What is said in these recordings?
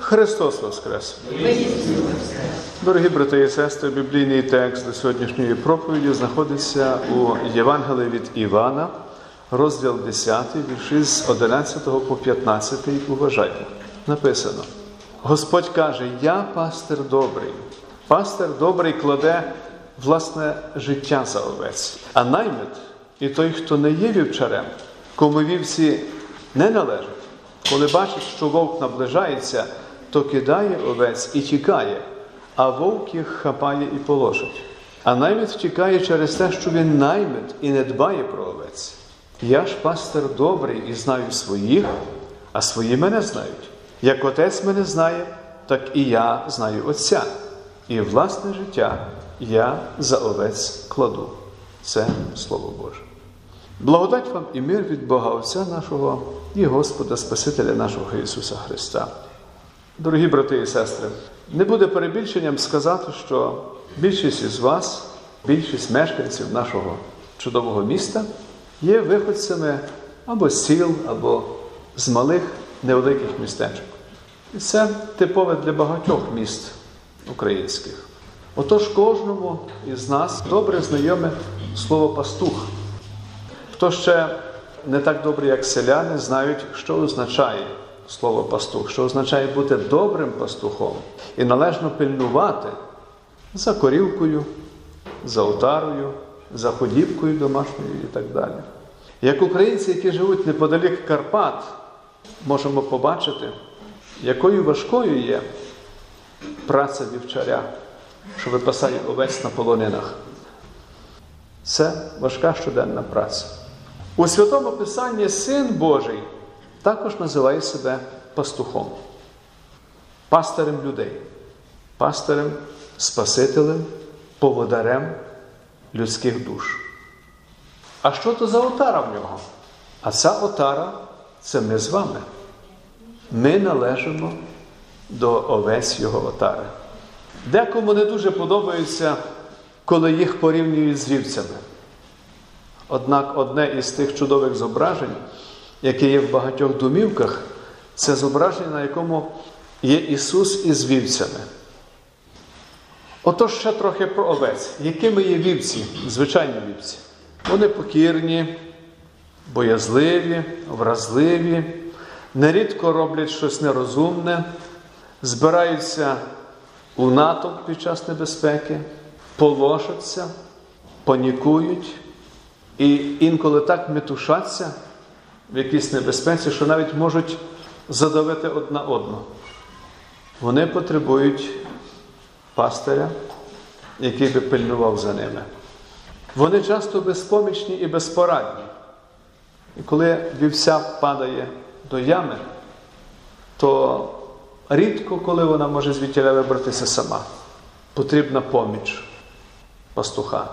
Христос Воскрес! Дорогі брати і сестри, біблійний текст для сьогоднішньої проповіді знаходиться у Євангелії від Івана, розділ 10, вірші з 11 по 15. Уважайте. Написано: Господь каже: Я пастир добрий. Пастир добрий кладе власне життя за овець, а наймит і той, хто не є вівчарем, кому вівці не належать, коли бачить, що вовк наближається, то кидає овець і тікає, а вовк їх хапає і положить. А наймит втікає через те, що він наймит і не дбає про овець. Я ж пастир добрий і знаю своїх, а свої мене знають. Як отець мене знає, так і я знаю Отця. І власне життя я за овець кладу. Це Слово Боже. Благодать вам і мир від Бога Отця нашого і Господа Спасителя нашого Ісуса Христа. Дорогі брати і сестри, не буде перебільшенням сказати, що більшість із вас, більшість мешканців нашого чудового міста є виходцями або з сіл, або з малих невеликих містечок. І це типове для багатьох міст українських. Отож, кожному із нас добре знайоме слово пастух. Хто ще не так добре, як селяни, знають, що означає слово пастух, що означає бути добрим пастухом і належно пильнувати за корівкою, за отарою, за ходівкою домашньою і так далі. Як українці, які живуть неподалік Карпат, можемо побачити, якою важкою є праця вівчаря, що випасає овець на полонинах. Це важка щоденна праця. У Святому Писанні Син Божий також називає себе пастухом, пастирем людей, пастирем, Спасителем, поводарем людських душ. А що то за отара в нього? А ця отара це ми з вами. Ми належимо до овець його отари. Декому не дуже подобається, коли їх порівнюють з вівцями. Однак одне із тих чудових зображень, яке є в багатьох домівках, це зображення, на якому є Ісус із вівцями. Отож ще трохи про овець. Якими є вівці, звичайні вівці? Вони покірні, боязливі, вразливі, нерідко роблять щось нерозумне, збираються у натовп під час небезпеки, полошаться, панікують і інколи так метушаться в якійсь небезпеці, що навіть можуть задавити одна одну. Вони потребують пастиря, який би пильнував за ними. Вони часто безпомічні і безпорадні. І коли вівця падає до ями, то рідко коли вона може звідтіля вибратися сама. Потрібна поміч пастуха.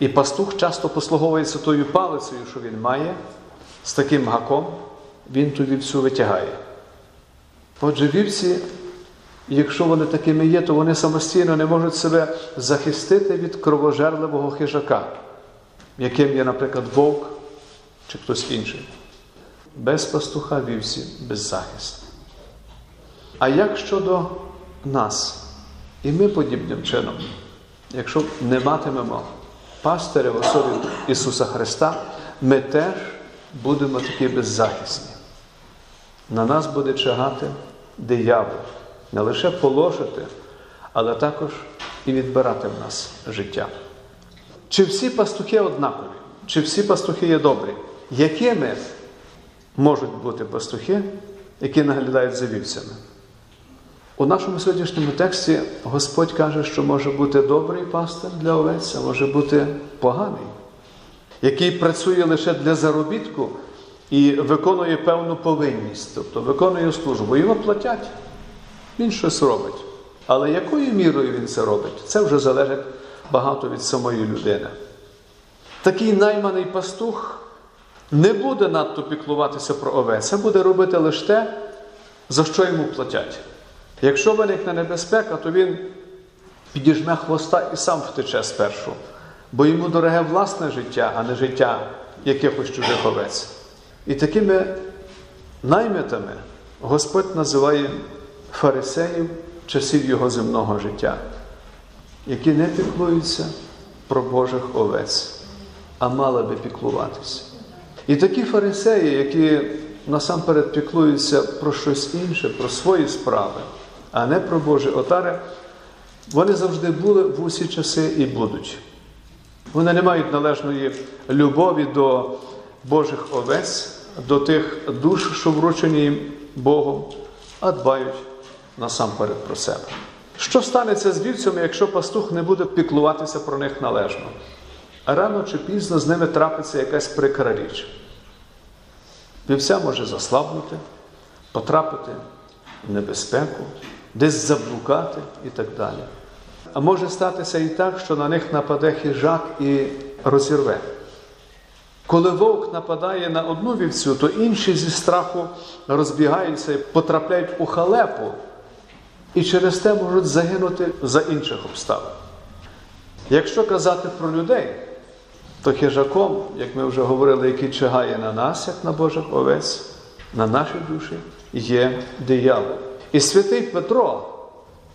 І пастух часто послуговується тою палицею, що він має, з таким гаком, він ту вівцю витягає. Отже, вівці, якщо вони такими є, то вони самостійно не можуть себе захистити від кровожерливого хижака, яким є, наприклад, вовк чи хтось інший. Без пастуха вівці беззахисні. А як щодо нас? І ми подібним чином, якщо не матимемо пастиря в особі Ісуса Христа, ми теж будемо такі беззахисні. На нас буде чагати диявол, не лише положити, але також і відбирати в нас життя. Чи всі пастухи однакові? Чи всі пастухи є добрі? Якими можуть бути пастухи, які наглядають за вівцями? У нашому сьогоднішньому тексті Господь каже, що може бути добрий пастир для овець, а може бути поганий, який працює лише для заробітку і виконує певну повинність, тобто виконує службу. Його платять, він щось робить. Але якою мірою він це робить, це вже залежить багато від самої людини. Такий найманий пастух не буде надто піклуватися про овець, а буде робити лише те, за що йому платять. Якщо виникне небезпека, то він підіжме хвоста і сам втече спершу, бо йому дороге власне життя, а не життя якихось чужих овець. І такими наймитами Господь називає фарисеїв часів його земного життя, які не піклуються про Божих овець, а мали би піклуватися. І такі фарисеї, які насамперед піклуються про щось інше, про свої справи, а не про Божі отари, вони завжди були в усі часи і будуть. Вони не мають належної любові до Божих овець, до тих душ, що вручені їм Богом, а дбають насамперед про себе. Що станеться з вівцями, якщо пастух не буде піклуватися про них належно? Рано чи пізно з ними трапиться якась прикра річ. Вівця може заслабнути, потрапити в небезпеку, десь заблукати і так далі. А може статися і так, що на них нападе хижак і розірве. Коли вовк нападає на одну вівцю, то інші зі страху розбігаються і потрапляють у халепу, і через те можуть загинути за інших обставин. Якщо казати про людей, то хижаком, як ми вже говорили, який чигає на нас, як на Божих овець, на наші душі, є диявол. І святий Петро,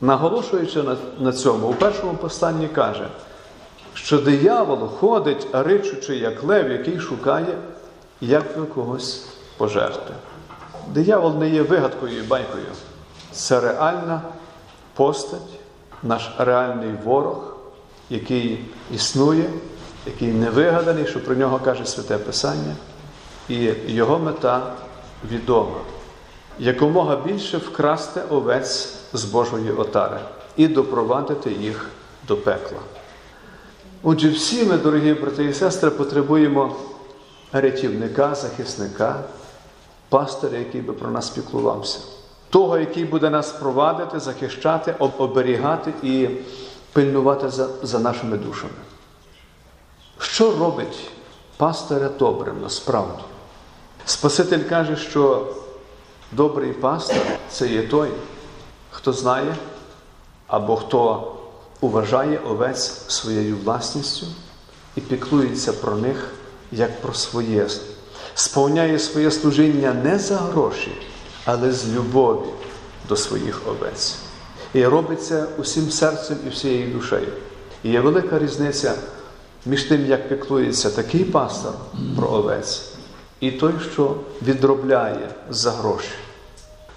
наголошуючи на цьому, у першому посланні каже, що диявол ходить, ричучи, як лев, який шукає, як би когось пожерти. Диявол не є вигадкою і байкою. Це реальна постать, наш реальний ворог, який існує, який не вигаданий, що про нього каже Святе Писання, і його мета відома. Якомога більше вкрасти овець з Божої отари і допровадити їх до пекла. Отже, всі ми, дорогі брати і сестри, потребуємо рятівника, захисника, пастиря, який би про нас піклувався, того, який буде нас провадити, захищати, оберігати і пильнувати за, за нашими душами. Що робить пастиря добрим насправді? Спаситель каже, що добрий пастир це є той, хто знає або хто уважає овець своєю власністю і піклується про них як про своє, сповняє своє служіння не за гроші, але з любові до своїх овець. І робить це усім серцем і всією душею. І є велика різниця між тим, як піклується такий пастор про овець, і той, що відробляє за гроші.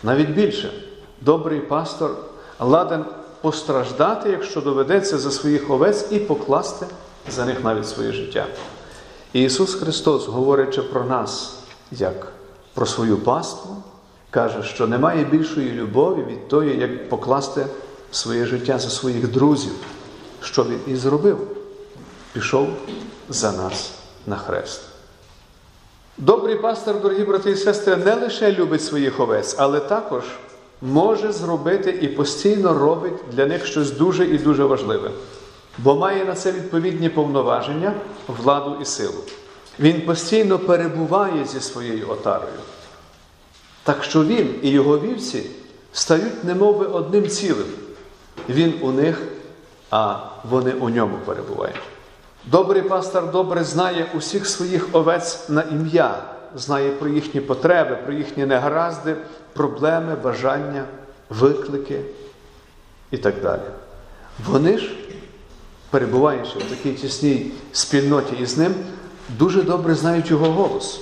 Навіть більше, добрий пастор ладен постраждати, якщо доведеться за своїх овець, і покласти за них навіть своє життя. І Ісус Христос, говорячи про нас, як про свою паству, каже, що немає більшої любові від тої, як покласти своє життя за своїх друзів, що Він і зробив. Пішов за нас на хрест. Добрий пастор, дорогі брати і сестри, не лише любить своїх овець, але також може зробити і постійно робить для них щось дуже і дуже важливе, бо має на це відповідні повноваження, владу і силу. Він постійно перебуває зі своєю отарою. Так що він і його вівці стають немови одним цілим. Він у них, а вони у ньому перебувають. Добрий пастор добре знає усіх своїх овець на ім'я, знає про їхні потреби, про їхні негаразди, проблеми, бажання, виклики і так далі. Вони ж, перебуваючи в такій тісній спільноті із ним, дуже добре знають його голос.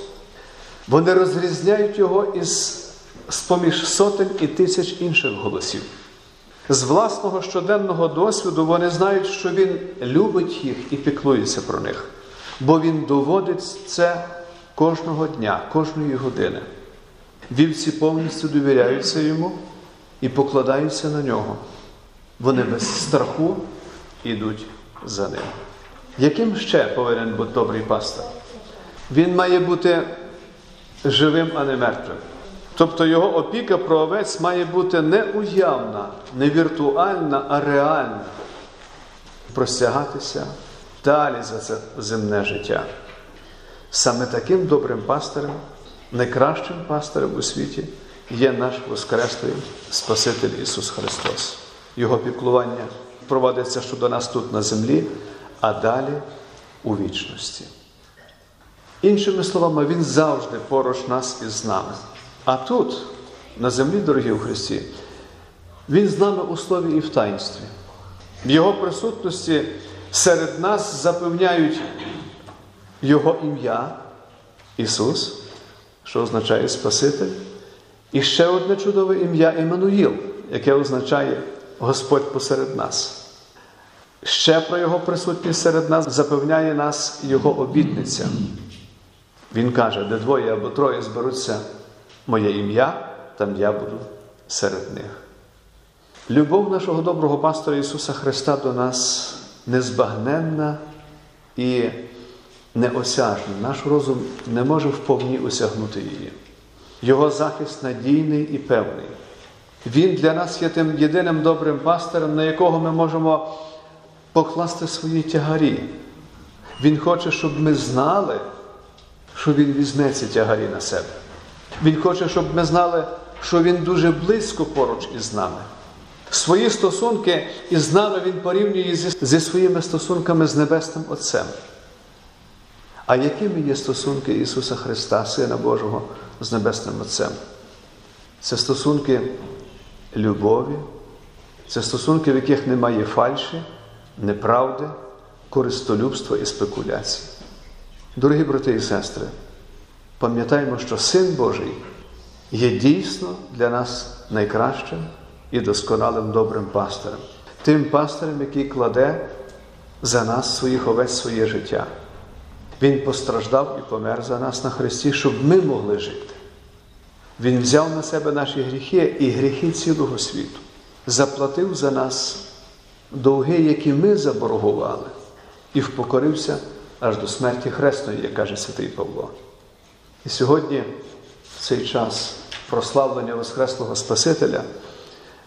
Вони розрізняють його із з-поміж сотень і тисяч інших голосів. З власного щоденного досвіду вони знають, що він любить їх і піклується про них, бо він доводить це кожного дня, кожної години. Вівці повністю довіряються йому і покладаються на нього. Вони без страху йдуть за ним. Яким ще повинен бути добрий пастор? Він має бути живим, а не мертвим. Тобто його опіка про овець має бути не уявна, не віртуальна, а реальна. Простягатися далі за це земне життя. Саме таким добрим пастирем, найкращим пастирем у світі є наш Воскреслий Спаситель Ісус Христос. Його піклування проводиться щодо нас тут на землі, а далі у вічності. Іншими словами, Він завжди поруч нас із нами. А тут, на землі, дорогі у Христі, Він з нами у слові і в таїнстві. В Його присутності серед нас запевняють Його ім'я Ісус, що означає Спаситель, і ще одне чудове ім'я Еммануїл, яке означає Господь посеред нас. Ще про Його присутність серед нас запевняє нас Його обітниця. Він каже, де двоє або троє зберуться моє ім'я, там я буду серед них. Любов нашого доброго пастора Ісуса Христа до нас незбагненна і неосяжна. Наш розум не може вповні осягнути її. Його захист надійний і певний. Він для нас є тим єдиним добрим пастирем, на якого ми можемо покласти свої тягарі. Він хоче, щоб ми знали, що Він візьме ці тягарі на себе. Він хоче, щоб ми знали, що Він дуже близько поруч із нами. Свої стосунки із нами Він порівнює зі, зі своїми стосунками з Небесним Отцем. А якими є стосунки Ісуса Христа, Сина Божого, з Небесним Отцем? Це стосунки любові, це стосунки, в яких немає фальші, неправди, користолюбства і спекуляцій. Дорогі брати і сестри, пам'ятаємо, що Син Божий є дійсно для нас найкращим і досконалим добрим пастирем, тим пастирем, який кладе за нас своїх овець своє життя. Він постраждав і помер за нас на Христі, щоб ми могли жити. Він взяв на себе наші гріхи і гріхи цілого світу, заплатив за нас довги, які ми заборгували, і впокорився аж до смерті Хресної, як каже святий Павло. І сьогодні, в цей час прославлення Воскреслого Спасителя,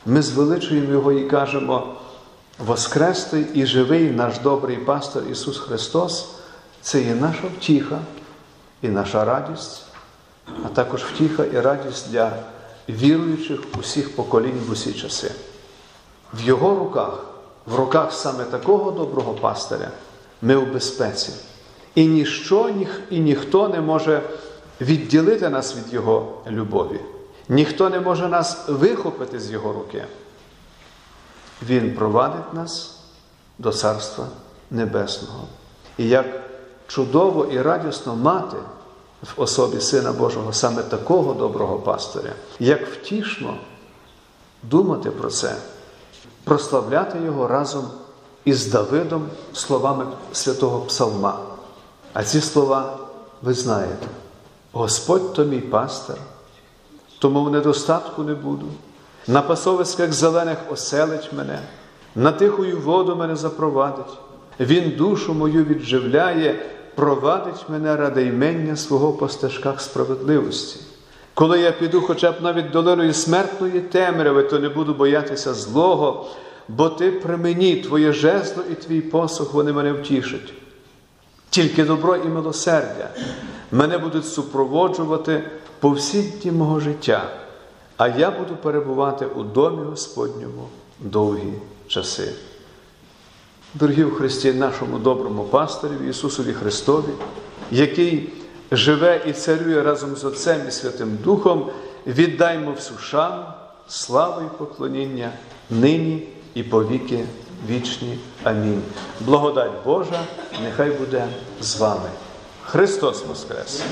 ми звеличуємо Його і кажемо: Воскреслий і живий наш добрий пастор Ісус Христос це є наша втіха і наша радість, а також втіха і радість для віруючих усіх поколінь в усі часи. В Його руках, в руках саме такого доброго пастиря, ми у безпеці. І ніщо і ніхто не може відділити нас від Його любові. Ніхто не може нас вихопити з Його руки. Він провадить нас до Царства Небесного. І як чудово і радісно мати в особі Сина Божого саме такого доброго пастиря, як втішно думати про це, прославляти Його разом із Давидом словами святого Псалма. А ці слова ви знаєте: Господь то мій пастир, тому в недостатку не буду. На пасовиськах зелених оселить мене, на тихою воду мене запровадить. Він душу мою відживляє, провадить мене ради ймення свого по стежках справедливості. Коли я піду хоча б навіть долиною смертної темряви, то не буду боятися злого, бо ти при мені, твоє жезло і твій посох, вони мене втішать. Тільки добро і милосердя мене будуть супроводжувати по всі дні мого життя, а я буду перебувати у домі Господньому довгі часи. Дорогі в Христі, нашому доброму пастирі Ісусові Христові, який живе і царює разом з Отцем і Святим Духом, віддаймо всю шану, славу і поклоніння нині і повіки вічні. Амінь. Благодать Божа, нехай буде з вами. Христос Воскрес!